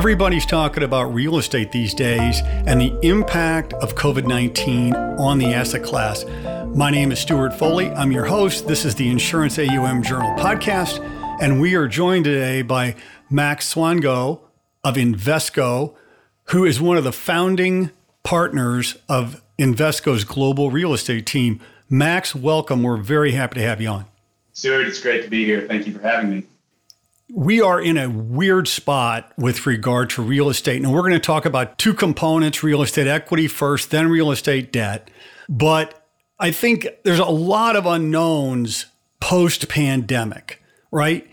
Everybody's talking about real estate these days and the impact of COVID 19 on the asset class. My name is Stuart Foley. I'm your host. This is the Insurance AUM Journal podcast, and we are joined today by Max Swango of Invesco, who is one of the founding partners of Invesco's global real estate team. Max, welcome. We're very happy to have you on. Stuart, it's great to be here. Thank you for having me we are in a weird spot with regard to real estate. And we're going to talk about two components real estate equity first, then real estate debt. But I think there's a lot of unknowns post pandemic, right?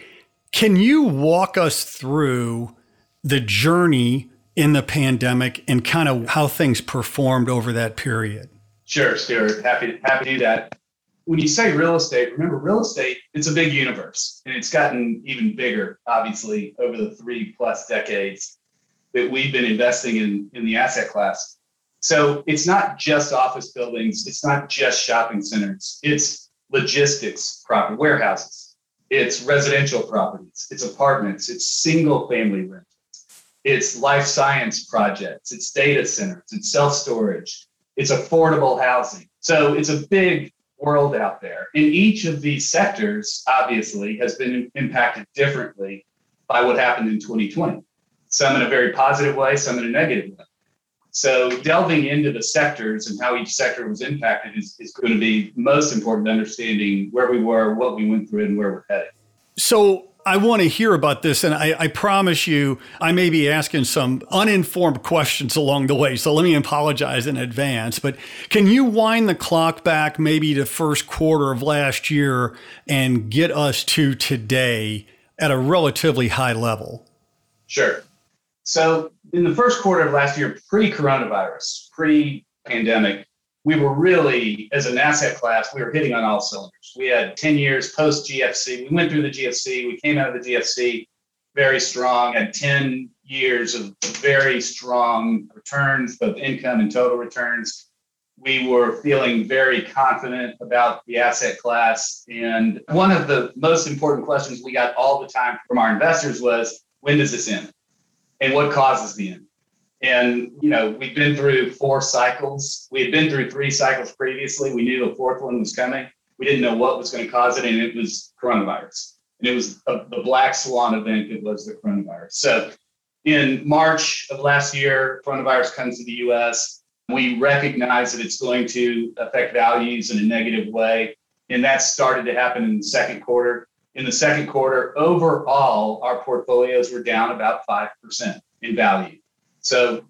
Can you walk us through the journey in the pandemic and kind of how things performed over that period? Sure, Stuart. Happy, happy to do that when you say real estate, remember real estate, it's a big universe and it's gotten even bigger, obviously, over the three plus decades that we've been investing in, in the asset class. So it's not just office buildings, it's not just shopping centers, it's logistics property, warehouses, it's residential properties, it's apartments, it's single family rentals, it's life science projects, it's data centers, it's self storage, it's affordable housing. So it's a big world out there. And each of these sectors, obviously, has been impacted differently by what happened in 2020. Some in a very positive way, some in a negative way. So, delving into the sectors and how each sector was impacted is, is going to be most important to understanding where we were, what we went through, and where we're headed. So, I want to hear about this, and I, I, promise you, I may be asking some uninformed questions along the way. So let me apologize in advance. But can you wind the clock back maybe to first quarter of last year and get us to today at a relatively high level? Sure. So in the first quarter of last year, pre-coronavirus, pre-pandemic, we were really, as an asset class, we were hitting on all cylinders. We had 10 years post GFC. We went through the GFC. We came out of the GFC very strong, had 10 years of very strong returns, both income and total returns. We were feeling very confident about the asset class. And one of the most important questions we got all the time from our investors was when does this end? And what causes the end? And, you know, we've been through four cycles. We had been through three cycles previously. We knew a fourth one was coming. We didn't know what was going to cause it, and it was coronavirus. And it was a, the black swan event It was the coronavirus. So in March of last year, coronavirus comes to the US. We recognize that it's going to affect values in a negative way. And that started to happen in the second quarter. In the second quarter, overall, our portfolios were down about 5% in value. So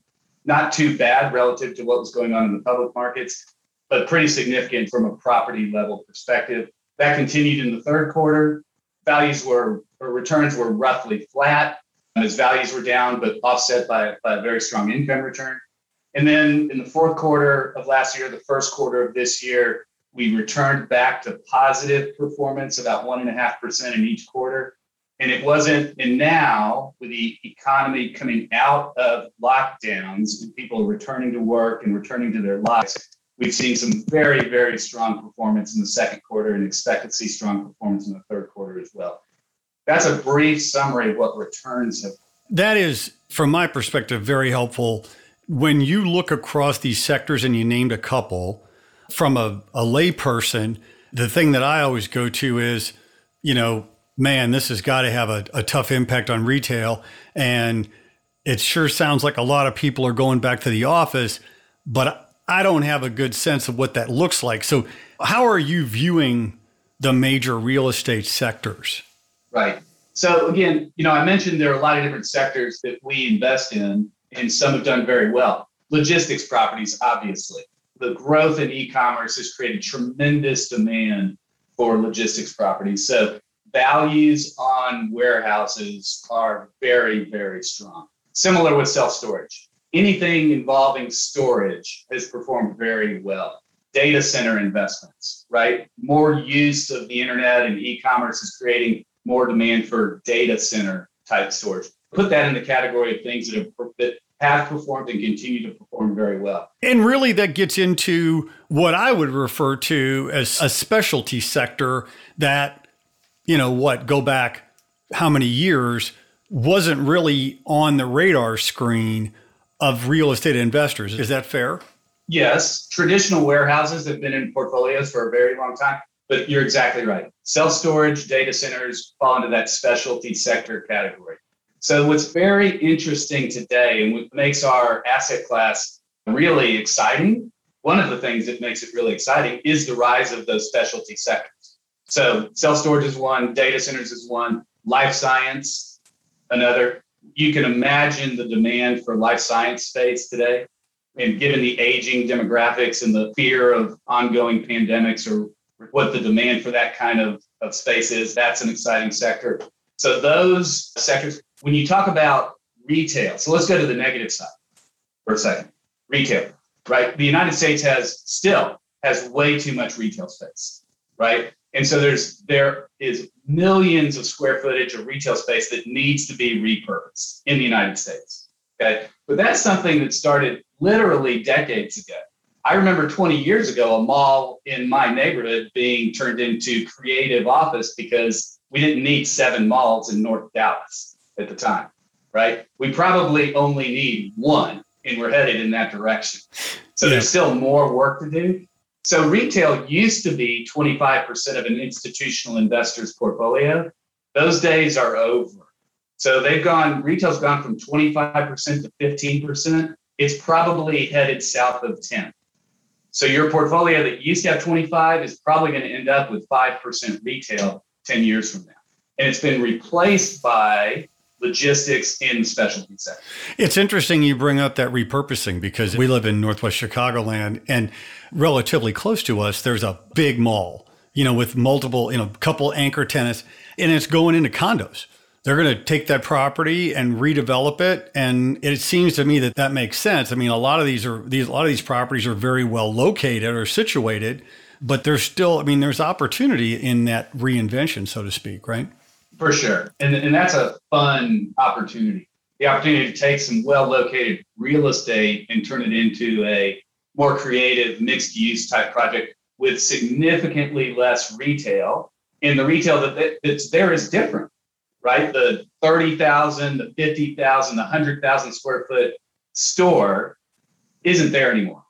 not too bad relative to what was going on in the public markets, but pretty significant from a property level perspective. That continued in the third quarter. Values were, or returns were roughly flat um, as values were down, but offset by, by a very strong income return. And then in the fourth quarter of last year, the first quarter of this year, we returned back to positive performance, about one and a half percent in each quarter. And it wasn't, and now with the economy coming out of lockdowns and people returning to work and returning to their lives, we've seen some very, very strong performance in the second quarter and expect to see strong performance in the third quarter as well. That's a brief summary of what returns have. That is, from my perspective, very helpful. When you look across these sectors and you named a couple, from a, a layperson, the thing that I always go to is, you know, man, this has got to have a, a tough impact on retail. And it sure sounds like a lot of people are going back to the office, but I don't have a good sense of what that looks like. So, how are you viewing the major real estate sectors? Right. So, again, you know, I mentioned there are a lot of different sectors that we invest in, and some have done very well. Logistics properties, obviously. The growth in e commerce has created tremendous demand for logistics properties. So, values on warehouses are very, very strong. Similar with self storage. Anything involving storage has performed very well. Data center investments, right? More use of the internet and e commerce is creating more demand for data center type storage. Put that in the category of things that have, that have performed and continue to perform very well. And really, that gets into what I would refer to as a specialty sector that you know what, go back how many years wasn't really on the radar screen of real estate investors. Is that fair? Yes. Traditional warehouses have been in portfolios for a very long time, but you're exactly right. Self storage, data centers fall into that specialty sector category. So, what's very interesting today and what makes our asset class really exciting, one of the things that makes it really exciting is the rise of those specialty sectors. So, self storage is one, data centers is one, life science, another. You can imagine the demand for life science space today. And given the aging demographics and the fear of ongoing pandemics or what the demand for that kind of, of space is, that's an exciting sector. So, those sectors, when you talk about retail, so let's go to the negative side for a second. Retail, right? The United States has still has way too much retail space, right? And so there's there is millions of square footage of retail space that needs to be repurposed in the United States. Okay. But that's something that started literally decades ago. I remember 20 years ago a mall in my neighborhood being turned into creative office because we didn't need seven malls in North Dallas at the time, right? We probably only need one, and we're headed in that direction. So yeah. there's still more work to do. So retail used to be 25% of an institutional investor's portfolio. Those days are over. So they've gone, retail's gone from 25% to 15%. It's probably headed south of 10. So your portfolio that used to have 25 is probably going to end up with 5% retail 10 years from now. And it's been replaced by logistics in specialty sector. It's interesting you bring up that repurposing because we live in Northwest Chicagoland and relatively close to us, there's a big mall, you know, with multiple, you know, couple anchor tenants and it's going into condos. They're going to take that property and redevelop it, and it seems to me that that makes sense. I mean, a lot of these are these a lot of these properties are very well located or situated, but there's still, I mean, there's opportunity in that reinvention, so to speak, right? For sure. And, and that's a fun opportunity. The opportunity to take some well located real estate and turn it into a more creative mixed use type project with significantly less retail. And the retail that, that's there is different, right? The 30,000, the 50,000, the 100,000 square foot store isn't there anymore.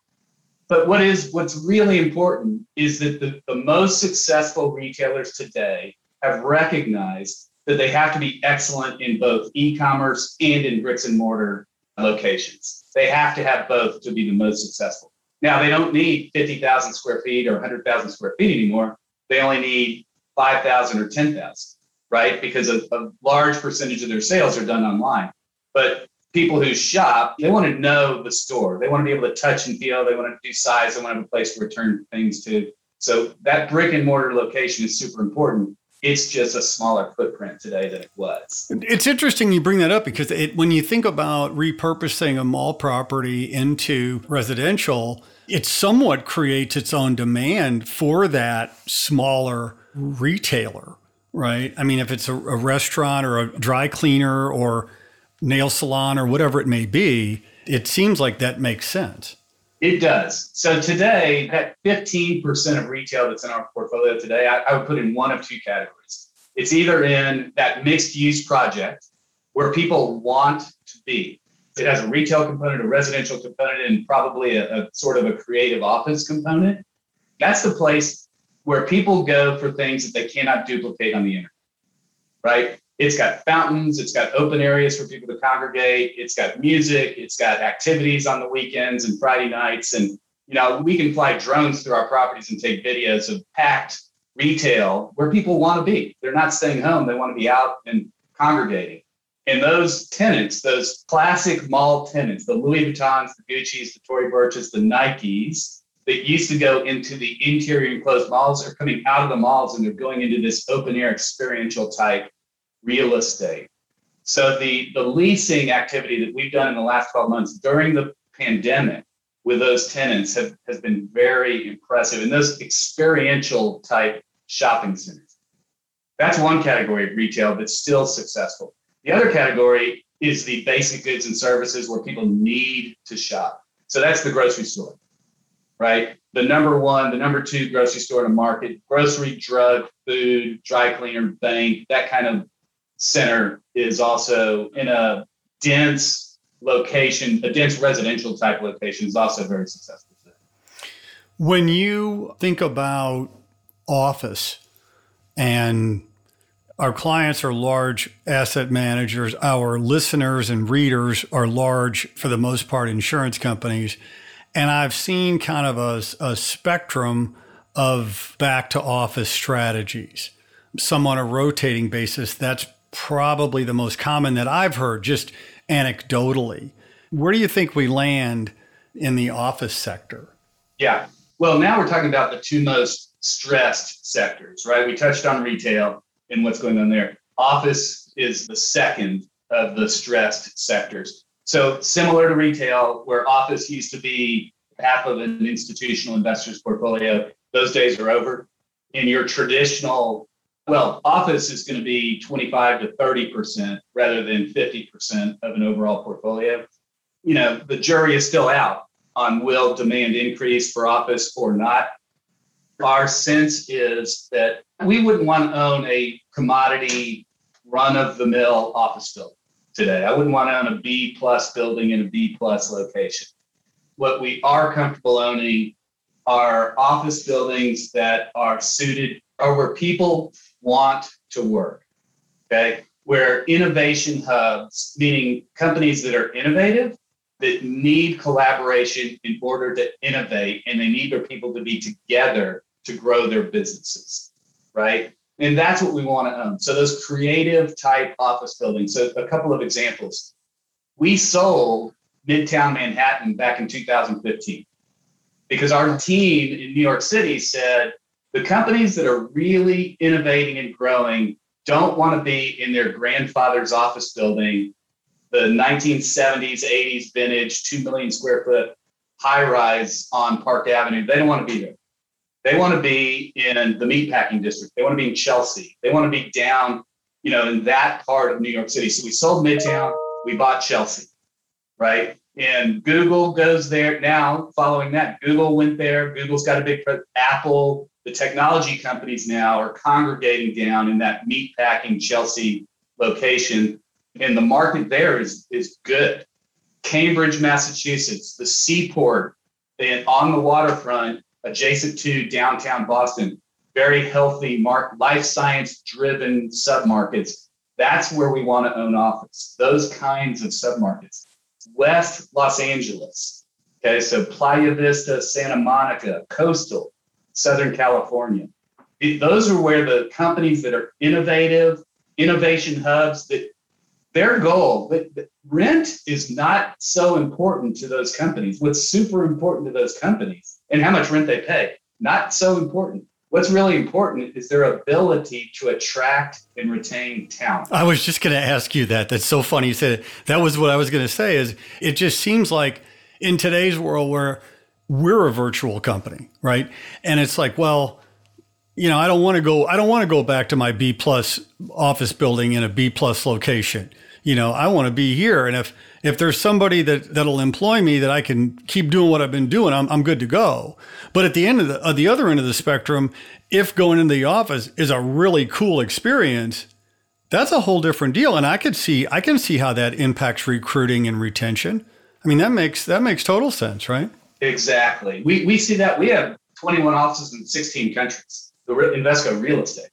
But what is what's really important is that the, the most successful retailers today have recognized that they have to be excellent in both e-commerce and in bricks and mortar locations. They have to have both to be the most successful. Now they don't need 50,000 square feet or 100,000 square feet anymore. They only need 5,000 or 10,000, right? Because a, a large percentage of their sales are done online. But people who shop, they want to know the store. They want to be able to touch and feel. They want to do size. They want to have a place to return things to. So that brick and mortar location is super important it's just a smaller footprint today than it was. It's interesting you bring that up because it, when you think about repurposing a mall property into residential, it somewhat creates its own demand for that smaller retailer, right? I mean, if it's a, a restaurant or a dry cleaner or nail salon or whatever it may be, it seems like that makes sense. It does. So today, that 15% of retail that's in our portfolio today, I, I, would put in one of two categories. It's either in that mixed use project where people want to be. It has a retail component, a residential component, and probably a, a sort of a creative office component. That's the place where people go for things that they cannot duplicate on the internet, right? It's got fountains, it's got open areas for people to congregate, it's got music, it's got activities on the weekends and Friday nights. And, you know, we can fly drones through our properties and take videos of packed retail where people want to be. They're not staying home, they want to be out and congregating. And those tenants, those classic mall tenants, the Louis Vuittons, the Gucci's, the Tory Burches, the Nikes, that used to go into the interior enclosed malls are coming out of the malls and they're going into this open air experiential type real estate. So the, the leasing activity that we've done in the last 12 months during the pandemic with those tenants have, has been very impressive in those experiential type shopping centers. That's one category of retail that's still successful. The other category is the basic goods and services where people need to shop. So that's the grocery store, right? The number one, the number two grocery store in a market, grocery, drug, food, dry cleaner, bank, that kind of center is also in a dense location, a dense residential type location is also very successful. When you think about office and our clients are large asset managers, our listeners and readers are large, for the most part, insurance companies. And I've seen kind of a, a spectrum of back to office strategies. Some on a rotating basis, that's probably the most common that I've heard, just anecdotally. Where do you think we land in the office sector? Yeah. Well, now we're talking about the two most stressed sectors, right? We touched on retail and what's going on there. Office is the second of the stressed sectors. So similar to retail, where office used to be half of an institutional investor's portfolio, those days are over. In your traditional, well, office is going to be 25 to 30% rather than 50% of an overall portfolio. You know, the jury is still out on will demand increase for office or not. Our sense is that we wouldn't want to own a commodity run of the mill office building today. I wouldn't want to own a B plus building in a B plus location. What we are comfortable owning are office buildings that are suited or where people want to work. Okay. Where innovation hubs, meaning companies that are innovative, that need collaboration in order to innovate, and they need their people to be together to grow their businesses. Right. And that's what we want to own. So those creative type office buildings. So a couple of examples. We sold Midtown Manhattan back in 2015 because our team in New York City said the companies that are really innovating and growing don't want to be in their grandfather's office building, the 1970s, 80s vintage, 2 million square foot high rise on Park Avenue. They don't want to be there. They want to be in the meatpacking district. They want to be in Chelsea. They want to be down, you know, in that part of New York City. So we sold Midtown, we bought Chelsea, right? And Google goes there now. Following that, Google went there. Google's got a big Apple. The technology companies now are congregating down in that meatpacking Chelsea location, and the market there is is good. Cambridge, Massachusetts, the seaport, and on the waterfront adjacent to downtown Boston, very healthy, mark, life science driven submarkets. That's where we want to own office, those kinds of submarkets. West Los Angeles, okay, so Playa Vista, Santa Monica, coastal, Southern California. Those are where the companies that are innovative, innovation hubs, that their goal, but rent is not so important to those companies. What's super important to those companies and how much rent they pay. Not so important. What's really important is their ability to attract and retain talent. I was just going to ask you that. That's so funny you said it. That was what I was going to say is it just seems like in today's world where we're a virtual company, right? And it's like, well, you know, I don't want to go I don't want to go back to my B plus office building in a B plus location. You know, I want to be here and if if there's somebody that that'll employ me that I can keep doing what I've been doing, I'm, I'm good to go. But at the end of the the other end of the spectrum, if going into the office is a really cool experience, that's a whole different deal. And I could see I can see how that impacts recruiting and retention. I mean, that makes that makes total sense, right? Exactly. We we see that we have 21 offices in 16 countries. The Invesco real estate,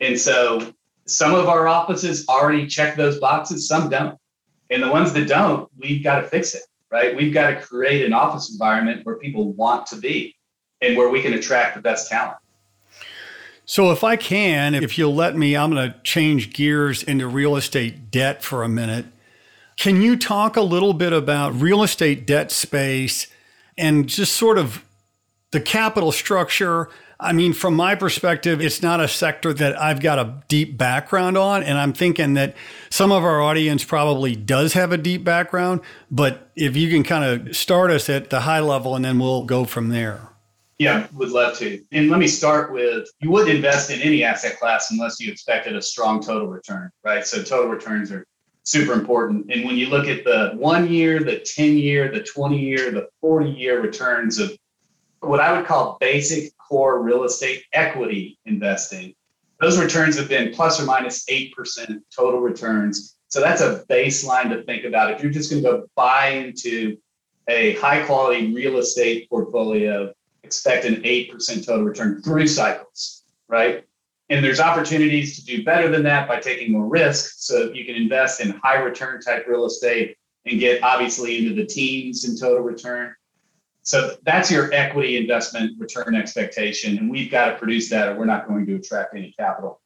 and so some of our offices already check those boxes. Some don't. And the ones that don't, we've got to fix it, right? We've got to create an office environment where people want to be and where we can attract the best talent. So, if I can, if you'll let me, I'm going to change gears into real estate debt for a minute. Can you talk a little bit about real estate debt space and just sort of the capital structure? I mean, from my perspective, it's not a sector that I've got a deep background on. And I'm thinking that some of our audience probably does have a deep background. But if you can kind of start us at the high level and then we'll go from there. Yeah, would love to. And let me start with you wouldn't invest in any asset class unless you expected a strong total return, right? So total returns are super important. And when you look at the one year, the 10 year, the 20 year, the 40 year returns of what I would call basic core real estate equity investing, those returns have been plus or minus 8% total returns. So that's a baseline to think about. If you're just going to go buy into a high quality real estate portfolio, expect an 8% total return through cycles, right? And there's opportunities to do better than that by taking more risk. So you can invest in high return type real estate and get obviously into the teens in total return. So that's your equity investment return expectation. And we've got to produce that or we're not going to attract any capital.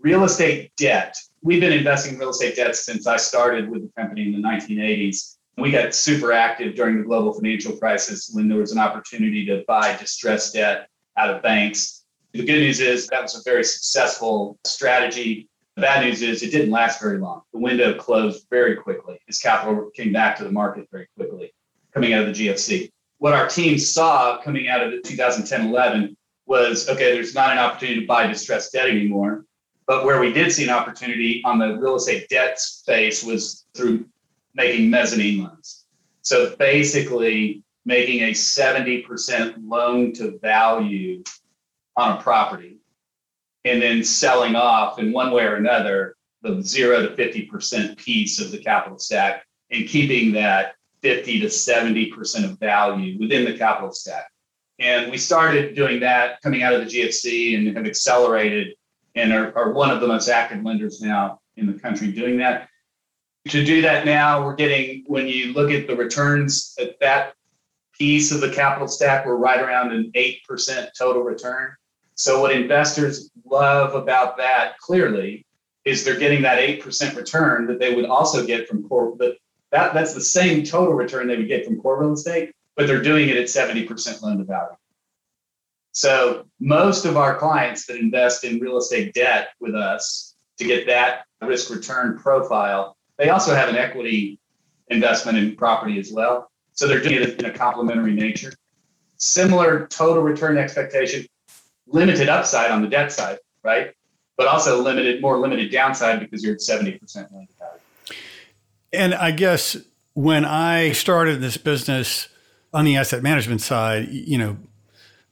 Real estate debt. We've been investing in real estate debt since I started with the company in the 1980s. We got super active during the global financial crisis when there was an opportunity to buy distressed debt out of banks. The good news is that was a very successful strategy. The bad news is it didn't last very long. The window closed very quickly as capital came back to the market very quickly coming out of the GFC. What our team saw coming out of the 2010 11 was okay, there's not an opportunity to buy distressed debt anymore. But where we did see an opportunity on the real estate debt space was through making mezzanine loans. So basically, making a 70% loan to value on a property and then selling off in one way or another the zero to 50% piece of the capital stack and keeping that 50 to 70% of value within the capital stack. And we started doing that coming out of the GFC and have accelerated and are, are one of the most active lenders now in the country doing that. To do that now, we're getting, when you look at the returns at that piece of the capital stack, we're right around an 8% total return. So, what investors love about that clearly is they're getting that 8% return that they would also get from core, but that, that's the same total return they would get from core real estate, but they're doing it at 70% loan to value. So, most of our clients that invest in real estate debt with us to get that risk return profile, they also have an equity investment in property as well. So, they're doing it in a complementary nature. Similar total return expectation limited upside on the debt side, right? But also limited, more limited downside because you're at 70% loan. And I guess when I started this business on the asset management side, you know,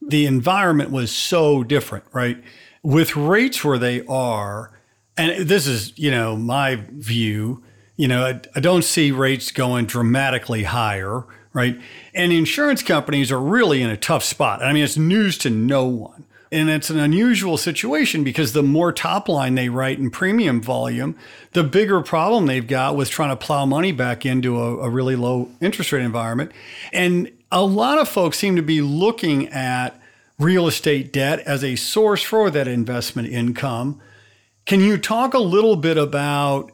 the environment was so different, right? With rates where they are, and this is, you know, my view, you know, I, I don't see rates going dramatically higher, right? And insurance companies are really in a tough spot. I mean, it's news to no one. And it's an unusual situation because the more top line they write in premium volume, the bigger problem they've got with trying to plow money back into a, a really low interest rate environment. And a lot of folks seem to be looking at real estate debt as a source for that investment income. Can you talk a little bit about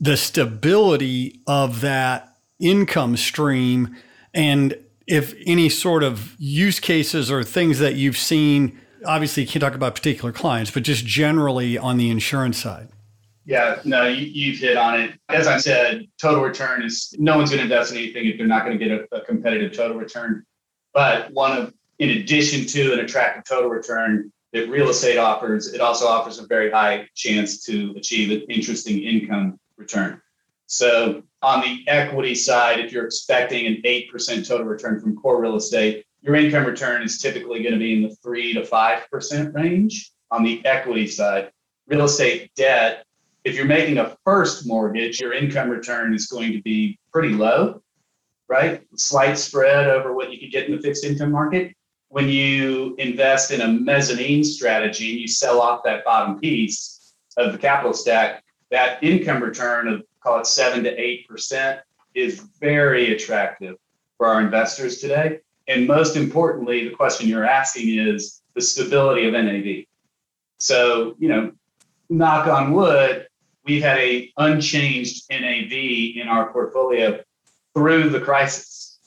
the stability of that income stream and if any sort of use cases or things that you've seen obviously you can't talk about particular clients, but just generally on the insurance side. Yeah, no, you, have hit on it. As I said, total return is no one's going to invest in anything if they're not going to get a, a competitive total return. But one of, in addition to an attractive total return that real estate offers, it also offers a very high chance to achieve an interesting income return. So on the equity side, if you're expecting an 8% total return from core real estate, your income return is typically going to be in the three to five percent range on the equity side. Real estate debt, if you're making a first mortgage, your income return is going to be pretty low, right? Slight spread over what you could get in the fixed income market. When you invest in a mezzanine strategy and you sell off that bottom piece of the capital stack, that income return of call it seven to eight percent is very attractive for our investors today. And most importantly, the question you're asking is the stability of NAV. So, you know, knock on wood, we've had a unchanged NAV in our portfolio through the crisis.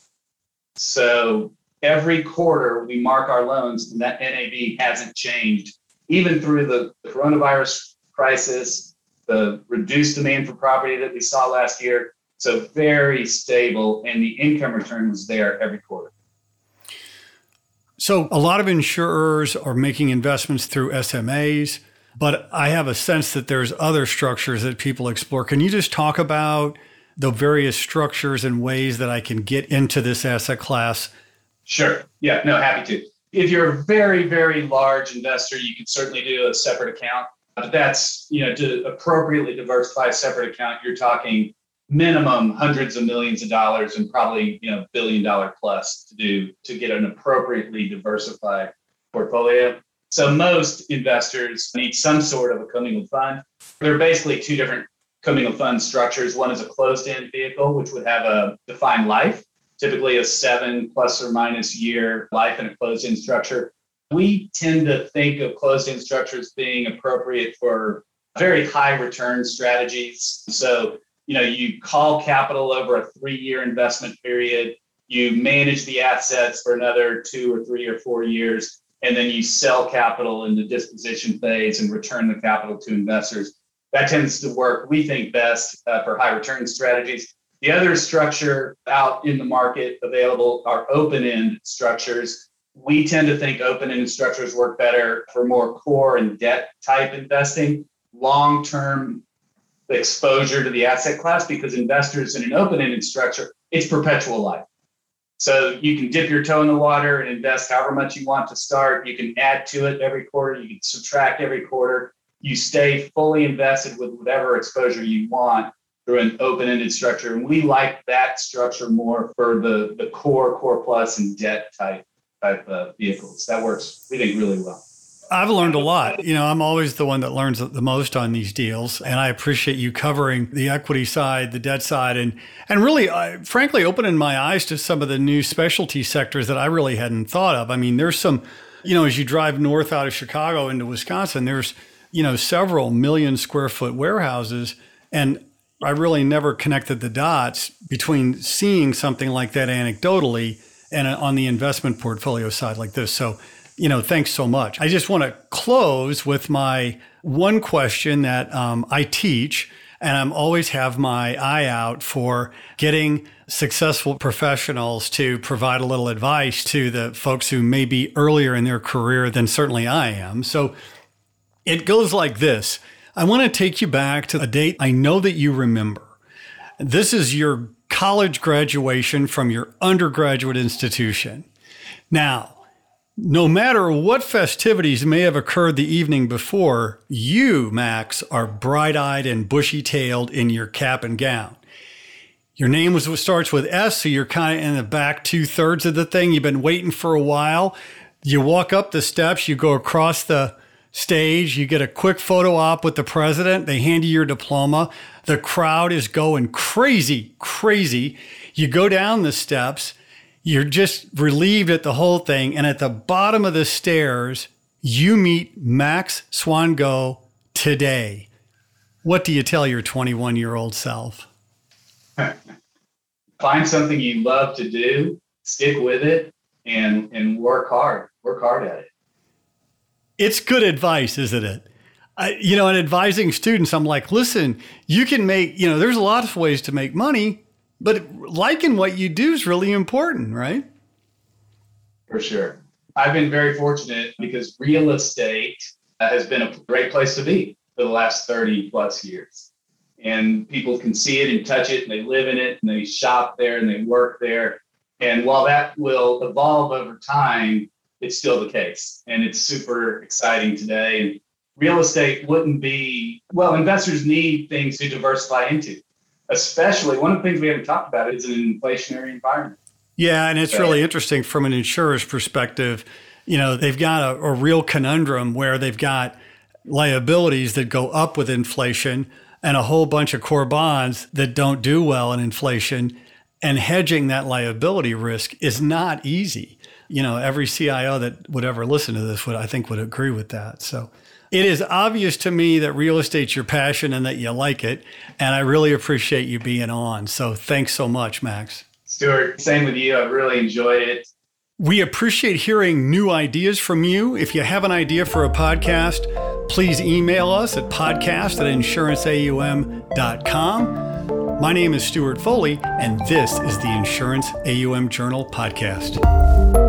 So every quarter we mark our loans and that NAV hasn't changed, even through the coronavirus crisis, the reduced demand for property that we saw last year. So very stable, and the income return was there every quarter. So, a lot of insurers are making investments through SMAs, but I have a sense that there's other structures that people explore. Can you just talk about the various structures and ways that I can get into this asset class? Sure. Yeah, no, happy to. if you're a very, very large investor, you can certainly do a separate account. But that's, you know, to appropriately diversify a separate account, you're talking minimum hundreds of millions of dollars and probably, you know, billion dollar plus to do to get an appropriately diversified portfolio. So most investors need some sort of a commingled fund. There are basically two different commingled fund structures. One is a closed-end vehicle, which would have a defined life, typically a seven plus or minus year life in a closed-end structure. We tend to think of closed-end structures being appropriate for very high return strategies. So, you know, you call capital over a three-year investment period, you manage the assets for another two or three or four years, and then you sell capital in the disposition phase and return the capital to investors. That tends to work, we think, best uh, for high return strategies. The other structure out in the market available are open end structures. We tend to think open end structures work better for more core and debt type investing, long term exposure to the asset class, because investors in an open ended structure, it's perpetual life. So you can dip your toe in the water and invest however much you want to start. You can add to it every quarter. You can subtract every quarter. You stay fully invested with whatever exposure you want through an open-ended structure. And we like that structure more for the, the core, core plus, and debt type type of vehicles. That works, we think, really well. I've learned a lot. You know, I'm always the one that learns the most on these deals, and I appreciate you covering the equity side, the debt side, and and really, uh, frankly, opening my eyes to some of the new specialty sectors that I really hadn't thought of. I mean, there's some, you know, as you drive north out of Chicago into Wisconsin, there's you know several million square foot warehouses, and I really never connected the dots between seeing something like that anecdotally and uh, on the investment portfolio side like this. So you know, thanks so much. I just want to close with my one question that um, I teach, and I'm always have my eye out for getting successful professionals to provide a little advice to the folks who may be earlier in their career than certainly I am. So it goes like this. I want to take you back to a date I know that you remember. This is your college graduation from your undergraduate institution. Now, no matter what festivities may have occurred the evening before, you, Max, are bright eyed and bushy tailed in your cap and gown. Your name was starts with S, so you're kind of in the back two thirds of the thing. You've been waiting for a while. You walk up the steps, you go across the stage, you get a quick photo op with the president. They hand you your diploma. The crowd is going crazy, crazy. You go down the steps you're just relieved at the whole thing. And at the bottom of the stairs, you meet Max Swango today. What do you tell your 21 year old self? Find something you love to do, stick with it, and, and work hard. Work hard at it. It's good advice, isn't it? I, you know, in advising students, I'm like, listen, you can make, you know, there's a lot of ways to make money. But liking what you do is really important, right? For sure. I've been very fortunate because real estate uh, has been a great place to be for the last 30 plus years. And people can see it and touch it and they live in it and they shop there and they work there. And while that will evolve over time, it's still the case. And it's super exciting today. And real estate wouldn't be, well, investors need things to diversify into especially one of the things we haven't talked about is an inflationary environment. Yeah, and it's so, really interesting from an insurer's perspective. You know, they've got a, a real conundrum where they've got liabilities that go up with inflation and a whole bunch of core bonds that don't do well in inflation. And hedging that liability risk is not easy. You know, every CIO that would ever listen to this would, I think, would agree with that. So, it is obvious to me that real estate's your passion and that you like it. And I really appreciate you being on. So thanks so much, Max. Stuart, same with you. I've really enjoyed it. We appreciate hearing new ideas from you. If you have an idea for a podcast, please email us at podcast at insuranceaum.com. My name is Stuart Foley, and this is the Insurance AUM Journal podcast.